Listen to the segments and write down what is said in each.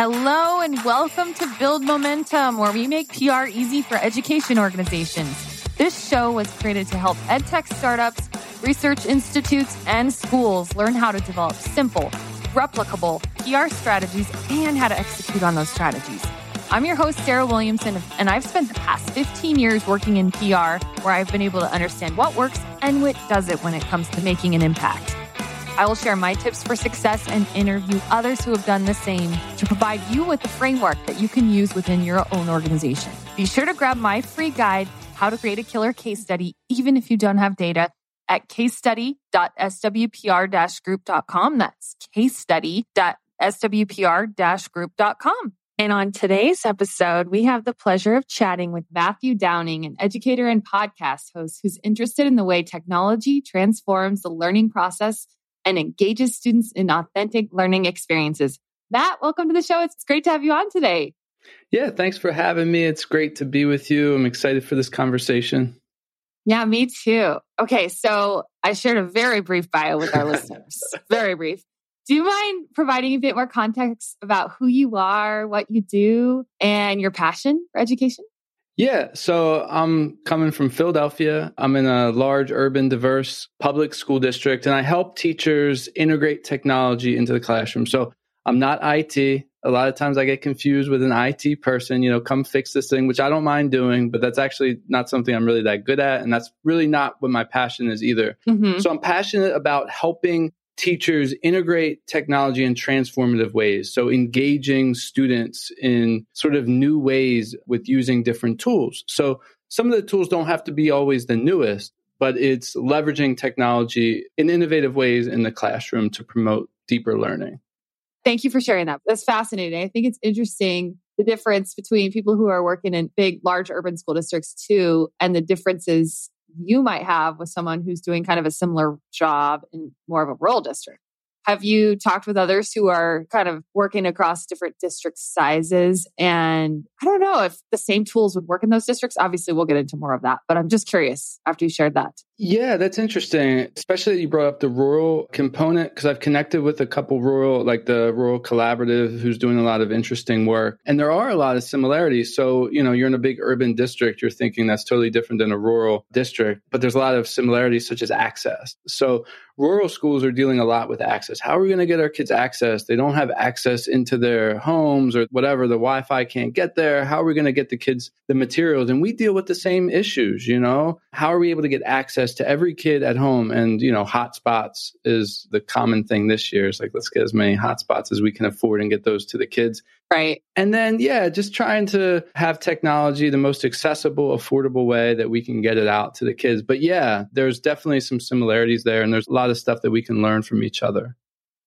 Hello and welcome to Build Momentum, where we make PR easy for education organizations. This show was created to help edtech startups, research institutes, and schools learn how to develop simple, replicable PR strategies and how to execute on those strategies. I'm your host, Sarah Williamson, and I've spent the past 15 years working in PR where I've been able to understand what works and what doesn't when it comes to making an impact. I will share my tips for success and interview others who have done the same to provide you with a framework that you can use within your own organization. Be sure to grab my free guide, How to Create a Killer Case Study, even if you don't have data, at casestudy.swpr group.com. That's casestudy.swpr group.com. And on today's episode, we have the pleasure of chatting with Matthew Downing, an educator and podcast host who's interested in the way technology transforms the learning process and engages students in authentic learning experiences. Matt, welcome to the show. It's great to have you on today. Yeah, thanks for having me. It's great to be with you. I'm excited for this conversation. Yeah, me too. Okay, so I shared a very brief bio with our listeners. Very brief. Do you mind providing a bit more context about who you are, what you do, and your passion for education? Yeah, so I'm coming from Philadelphia. I'm in a large urban diverse public school district and I help teachers integrate technology into the classroom. So I'm not IT. A lot of times I get confused with an IT person, you know, come fix this thing, which I don't mind doing, but that's actually not something I'm really that good at. And that's really not what my passion is either. Mm-hmm. So I'm passionate about helping teachers integrate technology in transformative ways. So engaging students in sort of new ways with using different tools. So some of the tools don't have to be always the newest, but it's leveraging technology in innovative ways in the classroom to promote deeper learning. Thank you for sharing that. That's fascinating. I think it's interesting the difference between people who are working in big, large urban school districts too, and the differences you might have with someone who's doing kind of a similar job in more of a rural district. Have you talked with others who are kind of working across different district sizes? And I don't know if the same tools would work in those districts. Obviously, we'll get into more of that, but I'm just curious after you shared that. Yeah, that's interesting. Especially that you brought up the rural component because I've connected with a couple rural, like the Rural Collaborative, who's doing a lot of interesting work. And there are a lot of similarities. So, you know, you're in a big urban district, you're thinking that's totally different than a rural district, but there's a lot of similarities such as access. So, rural schools are dealing a lot with access. How are we going to get our kids access? They don't have access into their homes or whatever. The Wi Fi can't get there. How are we going to get the kids the materials? And we deal with the same issues, you know? How are we able to get access? To every kid at home. And, you know, hotspots is the common thing this year. It's like, let's get as many hotspots as we can afford and get those to the kids. Right. And then, yeah, just trying to have technology the most accessible, affordable way that we can get it out to the kids. But yeah, there's definitely some similarities there. And there's a lot of stuff that we can learn from each other.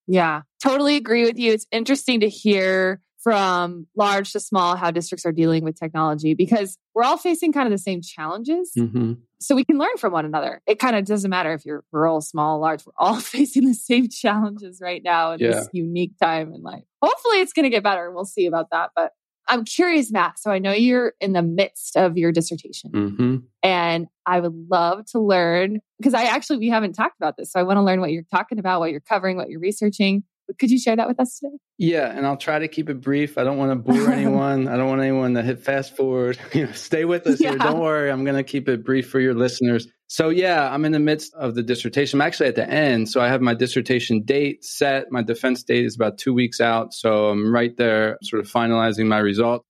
Yeah, totally agree with you. It's interesting to hear from large to small how districts are dealing with technology because we're all facing kind of the same challenges. Mm-hmm. So we can learn from one another. It kind of doesn't matter if you're rural, small, large. We're all facing the same challenges right now in yeah. this unique time in life. Hopefully it's going to get better. We'll see about that. But I'm curious, Matt. So I know you're in the midst of your dissertation. Mm-hmm. And I would love to learn because I actually, we haven't talked about this. So I want to learn what you're talking about, what you're covering, what you're researching. Could you share that with us today? Yeah, and I'll try to keep it brief. I don't want to bore anyone. I don't want anyone to hit fast forward. You know, stay with us yeah. here. Don't worry. I'm going to keep it brief for your listeners. So yeah, I'm in the midst of the dissertation. I'm actually at the end. So I have my dissertation date set. My defense date is about two weeks out. So I'm right there, sort of finalizing my result.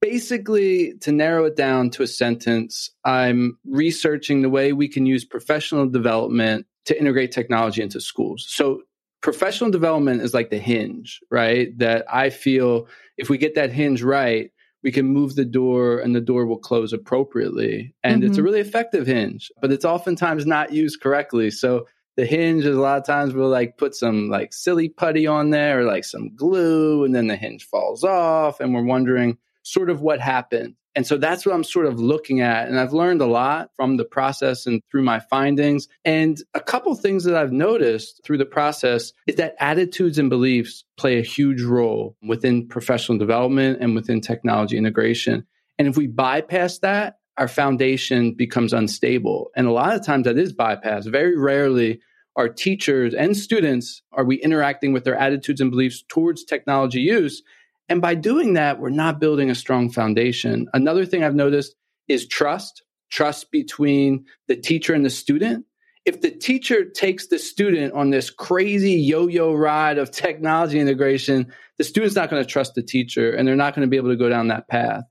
Basically, to narrow it down to a sentence, I'm researching the way we can use professional development to integrate technology into schools. So professional development is like the hinge, right? That I feel if we get that hinge right, we can move the door and the door will close appropriately. And mm-hmm. it's a mm-hmm. really effective hinge, but it's oftentimes not used correctly. So the hinge is a lot of times we'll like put some like silly putty on there or like some glue and then the hinge falls off and we're wondering sort of what happened. And so that's what I'm sort of looking at. And I've learned a lot from the process and through my findings. And a couple things that I've noticed through the process is that attitudes and beliefs play a huge role within professional development and within technology integration. And if we bypass that, our foundation becomes unstable. And a lot of times that is bypassed. Very rarely are teachers and students are we interacting with their attitudes and beliefs towards technology use And by doing that, we're not building a strong foundation. Another thing I've noticed is trust, trust between the teacher and the student. If the teacher takes the student on this crazy yo yo ride of technology integration, the student's not going to trust the teacher and they're not going to be able to go down that path.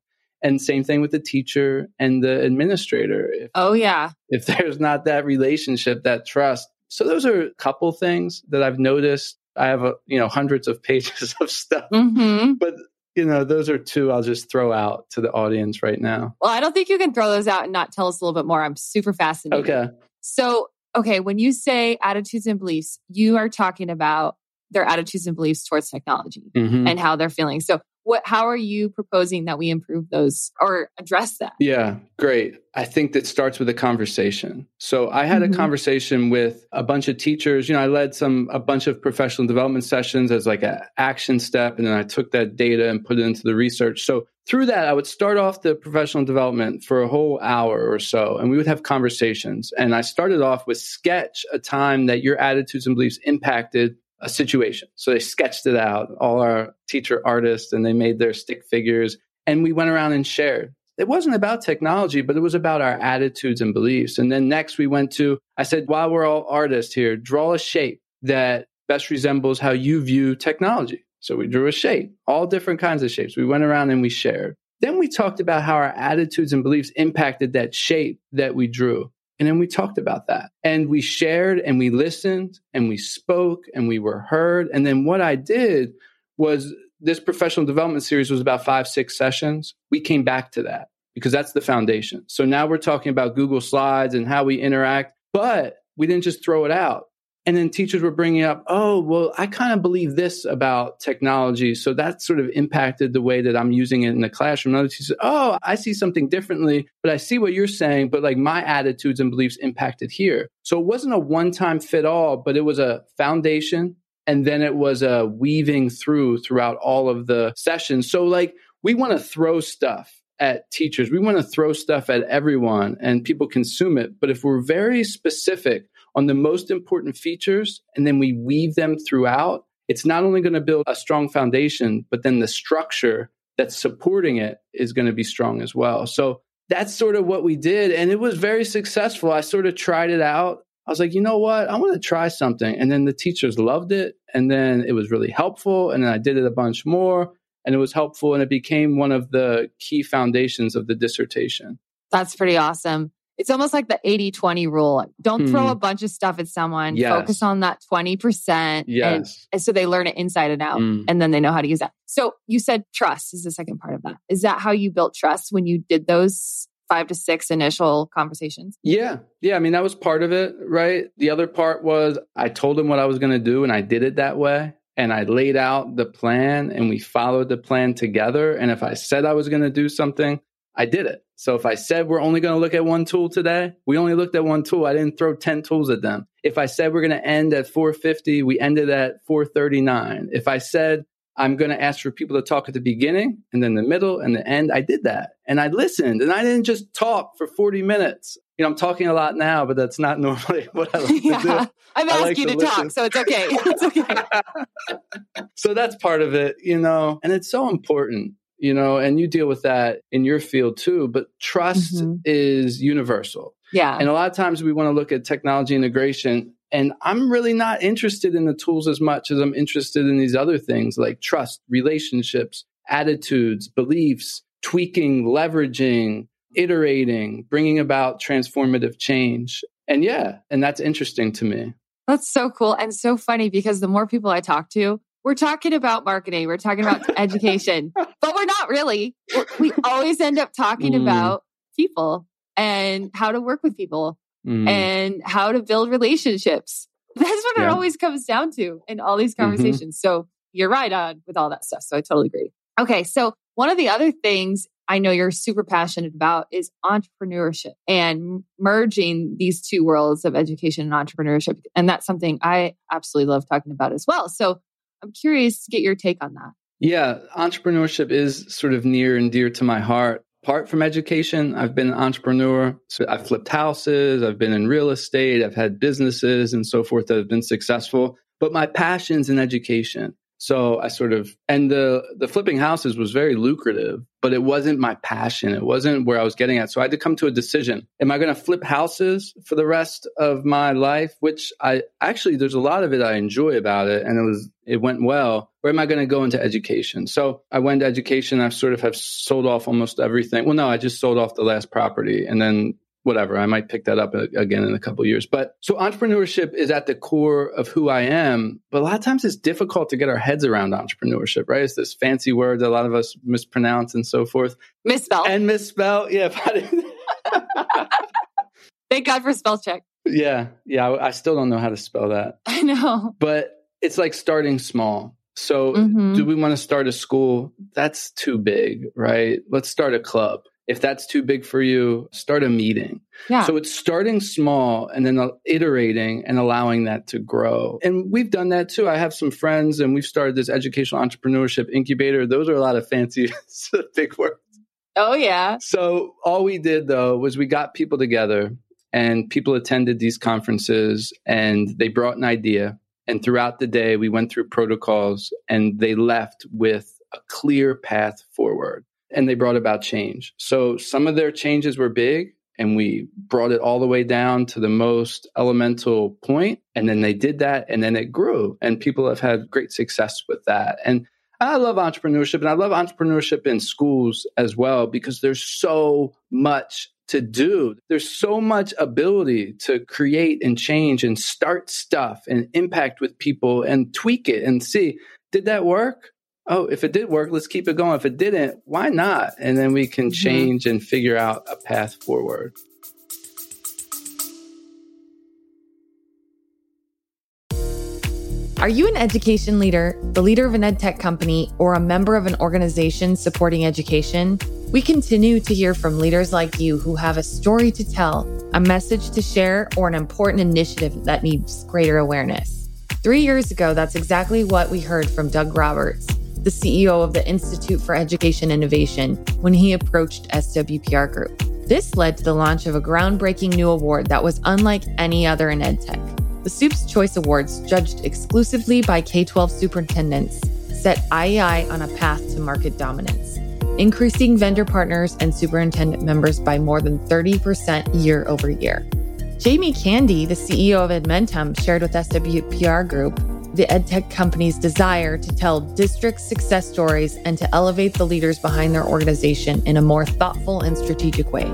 And same thing with the teacher and the administrator. If, oh, yeah. If there's not that relationship, that trust. So those are a couple things that I've noticed. I have, a, you know, hundreds of pages of stuff, mm-hmm. but you know, those are two I'll just throw out to the audience right now. Well, I don't think you can throw those out and not tell us a little bit more. I'm super fascinated. Okay. So, okay, when you say attitudes and beliefs, you are talking about their attitudes and beliefs towards technology mm-hmm. and how they're feeling. So, what how are you proposing that we improve those or address that? Yeah great. I think that starts with a conversation. So i had mm-hmm. a conversation with a bunch of teachers. You know i led some a bunch of professional development sessions as like an action step and then i took that data and put it into the research. So through that i would start off the professional development for a whole hour or so and we would have conversations. And i started off with sketch a time that your attitudes and beliefs impacted a situation. So they sketched it out, all our teacher artists, and they made their stick figures. And we went around and shared. It wasn't about technology, but it was about our attitudes and beliefs. And then next we went to, I said, while we're all artists here, draw a shape that best resembles how you view technology. So we drew a shape, all different kinds of shapes. We went around and we shared. Then we talked about how our attitudes and beliefs impacted that shape that we drew. And then we talked about that and we shared and we listened and we spoke and we were heard. And then what I did was this professional development series was about five, six sessions. We came back to that because that's the foundation. So now we're talking about Google Slides and how we interact, but we didn't just throw it out. And then teachers were bringing up, oh, well, I kind of believe this about technology. So that sort of impacted the way that I'm using it in the classroom. Another teacher said, oh, I see something differently, but I see what you're saying, but like my attitudes and beliefs impacted here. So it wasn't a one time fit all, but it was a foundation. And then it was a weaving through throughout all of the sessions. So like we want to throw stuff at teachers. We want to throw stuff at everyone and people consume it. But if we're very specific on the most important features and then we weave them throughout, it's not only going to build a strong foundation, but then the structure that's supporting it is going to be strong as well. So that's sort of what we did. And it was very successful. I sort of tried it out. I was like, you know what? I want to try something. And then the teachers loved it. And then it was really helpful. And then I did it a bunch more and it was helpful. And it became one of the key foundations of the dissertation. That's pretty awesome it's almost like the 80 20 rule. Don't hmm. throw a bunch of stuff at someone. Yes. Focus on that 20%. Yes. And, and, so they learn it inside and out mm. and then they know how to use that. So you said trust is the second part of that. Is that how you built trust when you did those five to six initial conversations? Yeah. Yeah. I mean, that was part of it, right? The other part was I told him what I was going to do and I did it that way. And I laid out the plan and we followed the plan together. And if I said I was going to do something, I did it. So if I said we're only going to look at one tool today, we only looked at one tool. I didn't throw 10 tools at them. If I said we're going to end at 450, we ended at 439. If I said I'm going to ask for people to talk at the beginning and then the middle and the end, I did that. And I listened and I didn't just talk for 40 minutes. You know, I'm talking a lot now, but that's not normally what I like yeah, to do. I've asked like you to, to talk, so it's okay. It's okay. so that's part of it, you know, and it's so important you know, and you deal with that in your field too. But trust mm-hmm. is universal. Yeah. And a lot of times we want to look at technology integration. And I'm really not interested in the tools as much as I'm interested in these other things like trust, relationships, attitudes, beliefs, tweaking, leveraging, iterating, bringing about transformative change. And yeah, and that's interesting to me. That's so cool and so funny because the more people I talk to, we're talking about marketing, we're talking about education, but we're not really. We always end up talking mm. about people and how to work with people mm. and how to build relationships. That's what yeah. it always comes down to in all these mm-hmm. conversations. Mm-hmm. So you're right on with all that stuff. So I totally agree. Okay. So one of the other things I know you're super passionate about is entrepreneurship and merging these two worlds of education and entrepreneurship. And that's something I absolutely love talking about as well. So I'm curious to get your take on that. Yeah, entrepreneurship is sort of near and dear to my heart. Apart from education, I've been an entrepreneur. So I've flipped houses, I've been in real estate, I've had businesses and so forth that have been successful. But my passion's in education. So I sort of and the the flipping houses was very lucrative, but it wasn't my passion. It wasn't where I was getting at. So I had to come to a decision. Am I going to flip houses for the rest of my life? Which I actually there's a lot of it I enjoy about it and it was it went well. Or am I going to go into education? So I went to education. I sort of have sold off almost everything. Well, no, I just sold off the last property and then whatever. I might pick that up again in a couple years. But so entrepreneurship is at the core of who I am. But a lot of times it's difficult to get our heads around entrepreneurship, right? It's this fancy word that a lot of us mispronounce and so forth. Misspell. And misspell. Yeah. Thank God for spell check. Yeah. Yeah. I still don't know how to spell that. I know. But it's like starting small. So, mm-hmm. do we want to start a school? That's too big, right? Let's start a club. If that's too big for you, start a meeting. Yeah. So it's starting small and then iterating and allowing that to grow. And we've done that too. I have some friends and we've started this educational entrepreneurship incubator. Those are a lot of fancy big words. Oh, yeah. So all we did though was we got people together and people attended these conferences and they brought an idea. And throughout the day, we went through protocols and they left with a clear path forward and they brought about change. So some of their changes were big and we brought it all the way down to the most elemental point and then they did that and then it grew and people have had great success with that. And I love entrepreneurship and I love entrepreneurship in schools as well because there's so much to do. There's so much ability to create and change and start stuff and impact with people and tweak it and see, did that work? Oh, if it did work, let's keep it going. If it didn't, why not? And then we can mm-hmm. change and figure out a path forward. Are you an education leader, the leader of an ed tech company, or a member of an organization supporting education? We continue to hear from leaders like you who have a story to tell, a message to share, or an important initiative that needs greater awareness. Three years ago, that's exactly what we heard from Doug Roberts the CEO of the Institute for Education Innovation, when he approached SWPR Group. This led to the launch of a groundbreaking new award that was unlike any other in EdTech. The SUPE's Choice Awards, judged exclusively by K 12 superintendents, set IEI on a path to market dominance, increasing vendor partners and superintendent members by more than 30% year over year. Jamie Candee, the CEO of Edmentum, shared with SWPR Group the EdTech company's desire to tell district success stories and to elevate the leaders behind their organization in a more thoughtful and strategic way.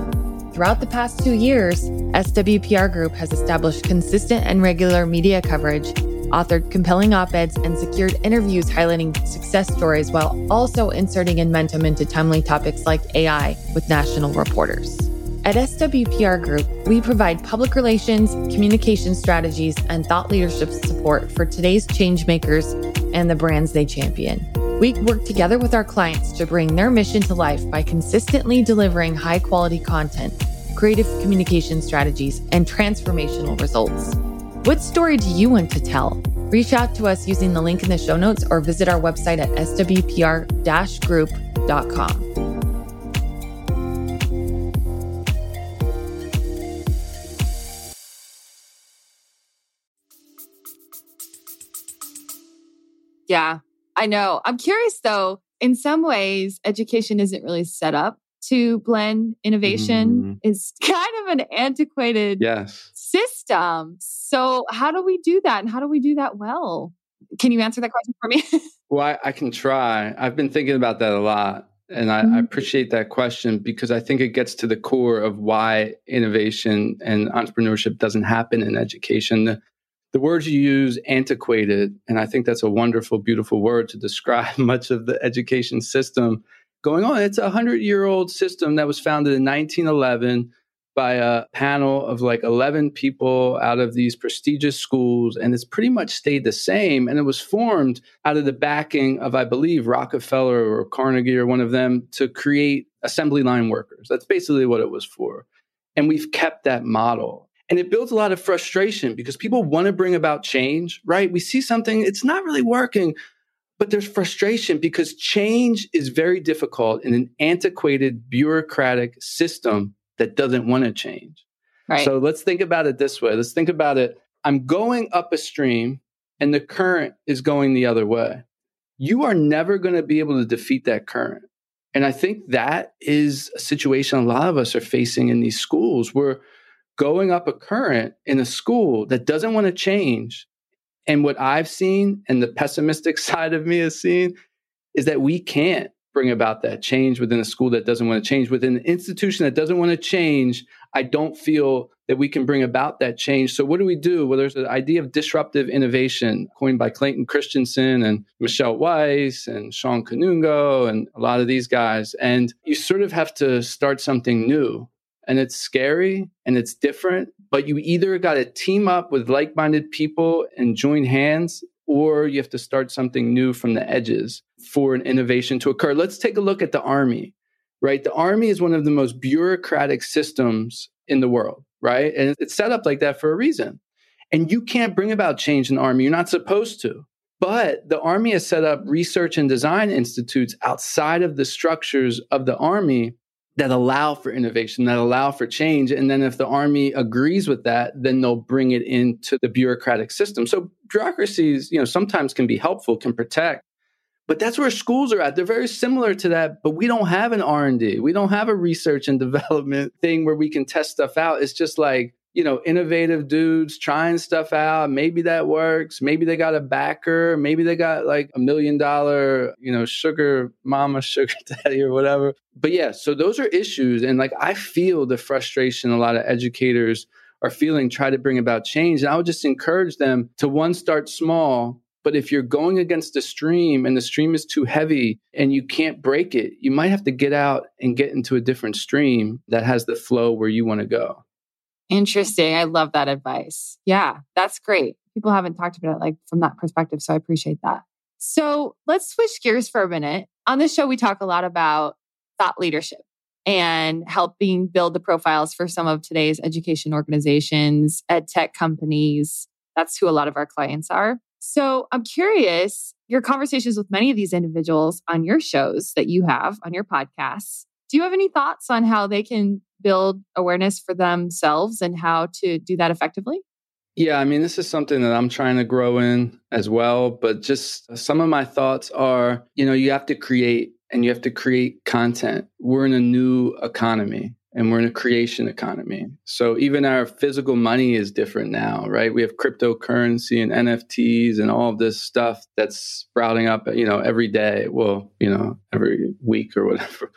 Throughout the past two years, SWPR Group has established consistent and regular media coverage, authored compelling op eds, and secured interviews highlighting success stories while also inserting Edmentum into timely topics like AI with national reporters. At SWPR Group, we provide public relations, communication strategies, and thought leadership support for today's changemakers and the brands they champion. We work together with our clients to bring their mission to life by consistently delivering high quality content, creative communication strategies, and transformational results. What story do you want to tell? Reach out to us using the link in the show notes or visit our website at swpr group.com. Yeah, I know. I'm curious though, in some ways, education isn't really set up to blend innovation mm. is kind of an antiquated yes. system. So, how do we do that? And how do we do that well? Can you answer that question for me? well, I, I, can try. I've been thinking about that a lot. And I, mm-hmm. I, appreciate that question because I think it gets to the core of why innovation and entrepreneurship doesn't happen in education. The, the words you use antiquated and i think that's a wonderful beautiful word to describe much of the education system going on. It's a 100 year old system that was founded in 1911 by a panel of like 11 people out of these prestigious schools and it's pretty much stayed the same and it was formed out of the backing of i believe rockefeller or carnegie or one of them to create assembly line workers. That's basically what it was for. And we've kept that model and it builds a lot of frustration because people want to bring about change, right? We see something, it's not really working, but there's frustration because change is very difficult in an antiquated bureaucratic system that doesn't want to change. Right. So let's think about it this way. Let's think about it. I'm going up a stream and the current is going the other way. you are never going to be able to defeat that current. And I think that is a situation a lot of us are facing in these schools. We're going up a current in a school that doesn't want to change. And what I've seen and the pessimistic side of me has seen is that we can't bring about that change within a school that doesn't want to change, within an institution that doesn't want to change. I don't feel that we can bring about that change. So, what do we do? Well, there's the idea of disruptive innovation coined by Clayton Christensen and Michelle Weiss and Sean Kanungo and a lot of these guys. And you sort of have to start something new. And it's scary and it's different, but you either got to team up with like minded people and join hands or you have to start something new from the edges for an innovation to occur. Let's take a look at the Army, right? The Army is one of the most bureaucratic systems in the world, right? And it's set up like that for a reason. And you can't bring about change in the Army. You're not supposed to. But the Army has set up research and design institutes outside of the structures of the Army that allow for innovation, that allow for change. And then if the army agrees with that, then they'll bring it into the bureaucratic system. So bureaucracies, you know, sometimes can be helpful, can protect. But that's where schools are at. They're very similar to that, but we don't have an R&D. We don't have a research and development thing where we can test stuff out. It's just like you know, innovative dudes trying stuff out. Maybe that works. Maybe they got a backer. Maybe they got like a million dollar, you know, sugar mama, sugar daddy, or whatever. But yeah, so those are issues. And like, I feel the frustration a lot of educators are feeling, try to bring about change. And I would just encourage them to one, start small. But if you're going against the stream and the stream is too heavy and you can't break it, you might have to get out and get into a different stream that has the flow where you want to go. Interesting. I love that advice. Yeah, that's great. People haven't talked about it like from that perspective. So I appreciate that. So let's switch gears for a minute. On this show, we talk a lot about thought leadership and helping build the profiles for some of today's education organizations, ed tech companies. That's who a lot of our clients are. So I'm curious, your conversations with many of these individuals on your shows that you have on your podcasts. Do you have any thoughts on how they can build awareness for themselves and how to do that effectively? Yeah, I mean, this is something that I'm trying to grow in as well. But just some of my thoughts are you know, you have to create and you have to create content. We're in a new economy and we're in a creation economy. So even our physical money is different now, right? We have cryptocurrency and NFTs and all of this stuff that's sprouting up, you know, every day. Well, you know, every week or whatever.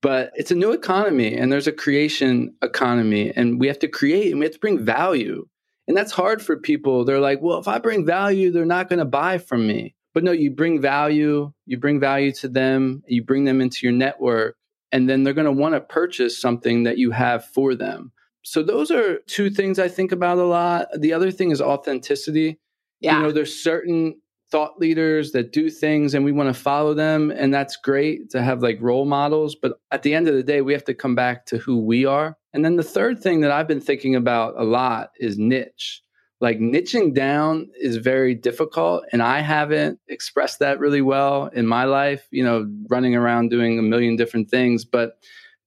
But it's a new economy and there's a creation economy and we have to create and we have to bring value. And that's hard for people. They're like, well, if I bring value, they're not going to buy from me. But no, you bring value, you bring value to them, you bring them into your network, and then they're going to want to purchase something that you have for them. So those are two things I think about a lot. The other thing is authenticity. Yeah. You know, there's certain thought leaders that do things and we want to follow them and that's great to have like role models but at the end of the day we have to come back to who we are. And then the third thing that i've been thinking about a lot is niche. Like niching down is very difficult and i haven't expressed that really well in my life you know running around doing a million different things but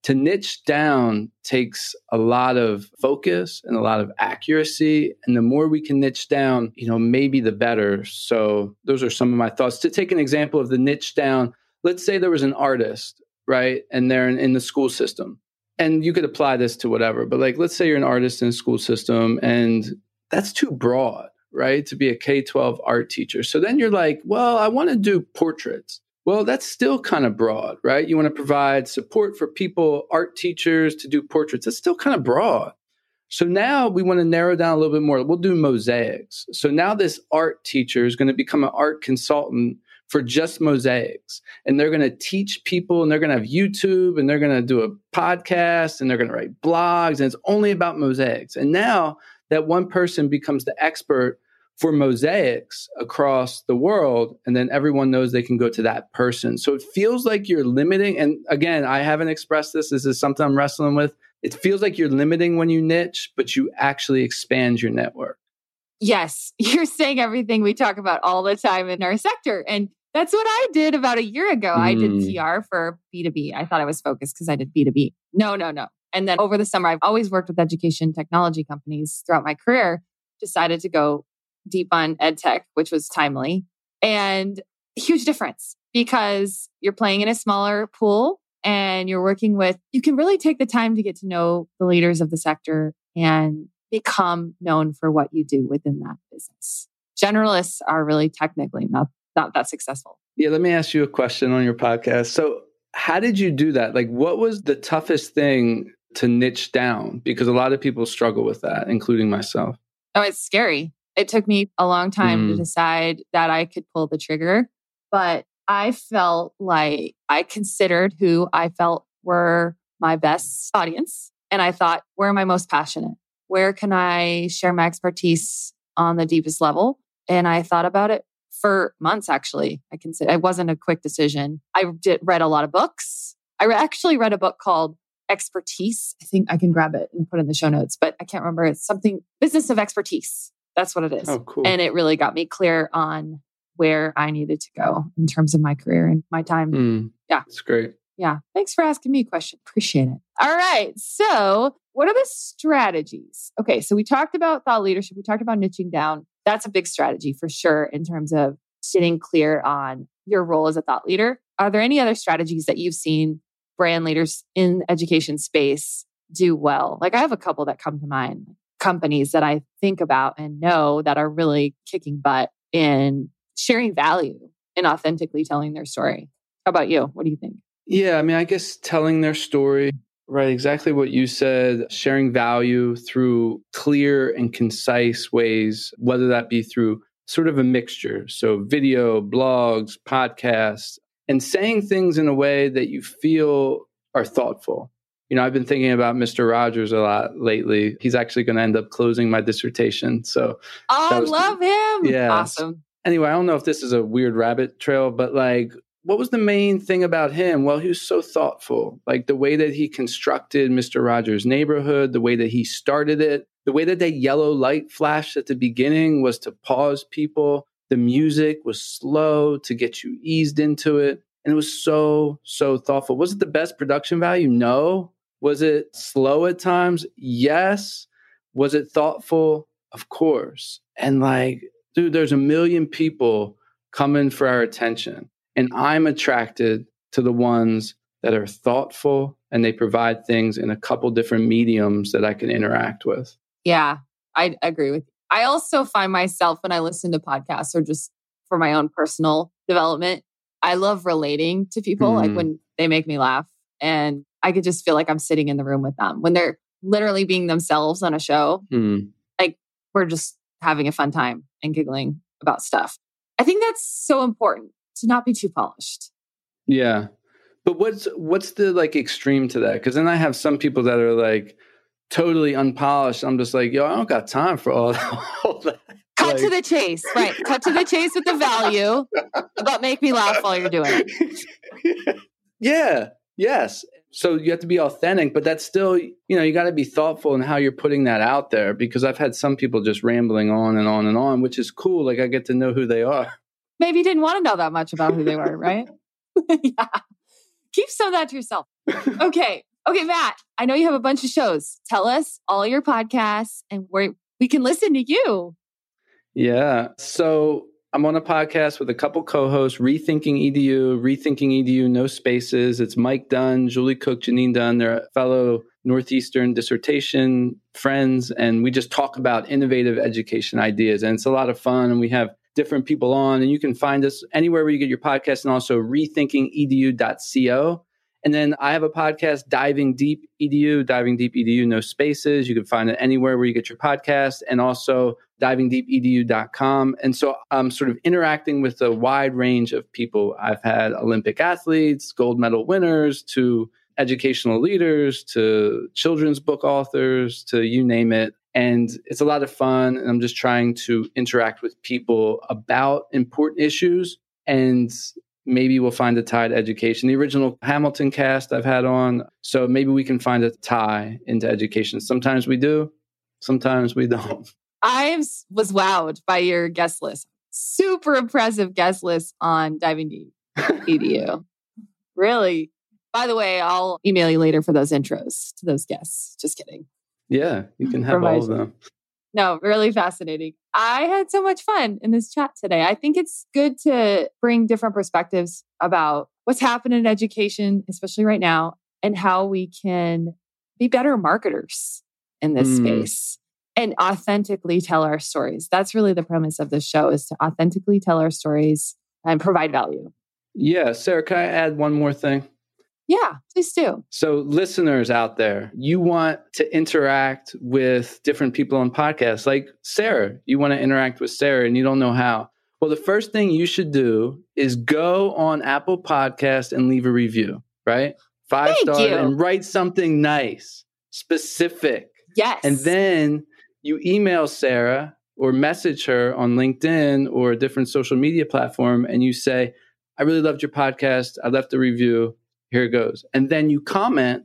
to niche down takes a lot of focus and a lot of accuracy. And the more we can niche down you know maybe the better. So those are some of my thoughts. To take an example of the niche down let's say there was an artist right? And they're in, in the school system. And you could apply this to whatever but like let's say you're an artist in a school system and that's too broad right to be a k-12 art teacher. So then you're like well i want to do portraits well, that's still kind of broad, right? You want to provide support for people, art teachers to do portraits. That's still kind of broad. So now we want to narrow down a little bit more. We'll do mosaics. So now this art teacher is going to become an art consultant for just mosaics. And they're going to teach people and they're going to have YouTube and they're going to do a podcast and they're going to write blogs and it's only about mosaics. And now that one person becomes the expert for mosaics across the world and then everyone knows they can go to that person. So it feels like you're limiting and again i haven't expressed this this is something i'm wrestling with. It feels like you're limiting when you niche but you actually expand your network. Yes you're saying everything we talk about all the time in our sector and that's what i did about a year ago. Mm. i did hmm. pr for b2b i thought i was focused because i did b2b no no no. And then over the summer i've always worked with education technology companies throughout my career decided to go deep on ed tech, which was timely. And huge difference because you're playing in a smaller pool and you're working with, you can really take the time to get to know the leaders of the sector and become known for what you do within that business. Generalists are really technically not, not that successful. Yeah, let me ask you a question on your podcast. So, how did you do that? Like, what was the toughest thing to niche down? Because a lot of people struggle with that, including myself. Oh, it's scary. It took me a long time mm. to decide that I could pull the trigger, but I felt like I considered who I felt were my best audience. And I thought, where am I most passionate? Where can I share my expertise on the deepest level? And I thought about it for months, actually. I consider it wasn't a quick decision. I did read a lot of books. I re- actually read a book called Expertise. I think I can grab it and put it in the show notes, but I can't remember. It's something business of expertise. That's what it is. Oh, cool. And it really got me clear on where I needed to go in terms of my career and my time. Mm, yeah. It's great. Yeah. Thanks for asking me a question. Appreciate it. All right. So, what are the strategies? Okay. So, we talked about thought leadership, we talked about niching down. That's a big strategy for sure in terms of sitting clear on your role as a thought leader. Are there any other strategies that you've seen brand leaders in education space do well? Like, I have a couple that come to mind companies that I think about and know that are really kicking butt in sharing value and authentically telling their story. How about you? What do you think? Yeah, I mean, I guess telling their story, right? Exactly what you said, sharing value through clear and concise ways, whether that be through sort of a mixture. So, video, blogs, podcasts, and saying things in a way that you feel are thoughtful. You know, I've been thinking about Mr. Rogers a lot lately. He's actually going to end up closing my dissertation. So, oh, I love him. Yeah. Awesome. Anyway, I don't know if this is a weird rabbit trail, but like, what was the main thing about him? Well, he was so thoughtful. Like the way that he constructed Mr. Rogers' neighborhood, the way that he started it, the way that that yellow light flashed at the beginning was to pause people. The music was slow to get you eased into it. And it was so, so thoughtful. Was it the best production value? No. Was it slow at times? Yes. Was it thoughtful? Of course. And like, dude, there's a million people coming for our attention. And I'm attracted to the ones that are thoughtful and they provide things in a couple different mediums that I can interact with. Yeah, I agree with you. I also find myself when I listen to podcasts or just for my own personal development, I love relating to people mm. like when they make me laugh and I could just feel like I'm sitting in the room with them when they're literally being themselves on a show. Mm. Like we're just having a fun time and giggling about stuff. I think that's so important to not be too polished. Yeah. But what's what's the like extreme to that? Because then I have some people that are like totally unpolished. I'm just like, yo, I don't got time for all, all that. Cut like, to the chase, right? Cut to the chase with the value, but make me laugh while you're doing it. Yeah. Yes. So you have to be authentic, but that's still, you know, you got to be thoughtful in how you're putting that out there because I've had some people just rambling on and on and on, which is cool. Like I get to know who they are. Maybe you didn't want to know that much about who they were, right? yeah. Keep some of that to yourself. Okay. Okay, Matt, I know you have a bunch of shows. Tell us all your podcasts and where we can listen to you. Yeah. So I'm on a podcast with a couple co-hosts, Rethinking EDU, Rethinking EDU, No Spaces. It's Mike Dunn, Julie Cook, Janine Dunn. They're fellow Northeastern dissertation friends, and we just talk about innovative education ideas. And it's a lot of fun. And we have different people on, and you can find us anywhere where you get your podcast and also rethinkingedu.co. And then I have a podcast, Diving Deep EDU, Diving Deep EDU, no spaces. You can find it anywhere where you get your podcast and also divingdeepedu.com. And so I'm sort of interacting with a wide range of people. I've had Olympic athletes, gold medal winners, to educational leaders, to children's book authors, to you name it. And it's a lot of fun. And I'm just trying to interact with people about important issues and maybe we'll find a tie to education. The original Hamilton cast I've had on, so maybe we can find a tie into education. Sometimes we do, sometimes we don't. I was wowed by your guest list. Super impressive guest list on Diving Deep EDU. really. By the way, I'll email you later for those intros to those guests. Just kidding. Yeah, you can have all of them. No, really fascinating. I had so much fun in this chat today. I think it's good to bring different perspectives about what's happening in education, especially right now, and how we can be better marketers in this mm. space and authentically tell our stories. That's really the premise of the show is to authentically tell our stories and provide value. Yeah, Sarah, can I add one more thing? Yeah, please do. So, listeners out there, you want to interact with different people on podcasts, like Sarah. You want to interact with Sarah and you don't know how. Well, the first thing you should do is go on Apple Podcast and leave a review, right? Five stars and write something nice, specific. Yes. And then you email Sarah or message her on LinkedIn or a different social media platform and you say, I really loved your podcast. I left a review. Here it goes. And then you comment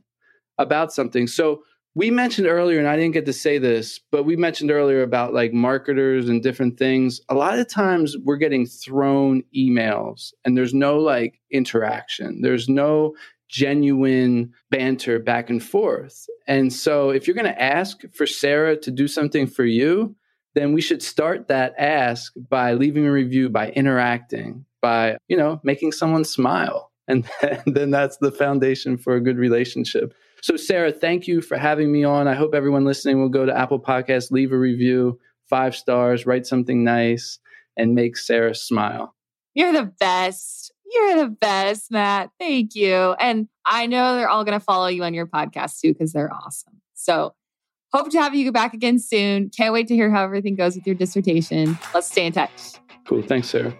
about something. So we mentioned earlier, and I didn't get to say this, but we mentioned earlier about like marketers and different things. A lot of times we're getting thrown emails and there's no like interaction. There's no genuine banter back and forth. And so if you're going to ask for Sarah to do something for you, then we should start that ask by leaving a review, by interacting, by, you know, making someone smile. And then, that's the foundation for a good relationship. So, Sarah, thank you for having me on. I hope everyone listening will go to Apple Podcasts, leave a review, five stars, write something nice, and make Sarah smile. You're the best. You're the best, Matt. Thank you. And I know they're all going to follow you on your podcast too, because they're awesome. So hope to have you back again soon. Can't wait to hear how everything goes with your dissertation. Let's stay in touch. Cool. Thanks, Sarah.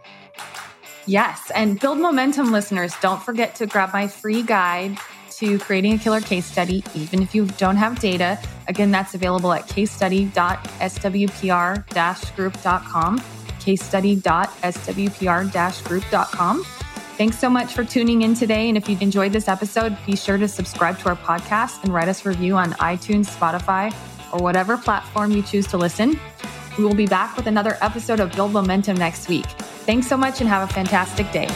Yes. And Build Momentum listeners, don't forget to grab my free guide to creating a killer case study, even if you don't have data. Again, that's available at casestudy.swpr group.com, casestudy.swpr group.com. Thanks so much for tuning in today. And if you enjoyed this episode, be sure to subscribe to our podcast and write us a review on iTunes, Spotify, or whatever platform you choose to listen. We will be back with another episode of Build Momentum next week. Thanks so much and have a fantastic day.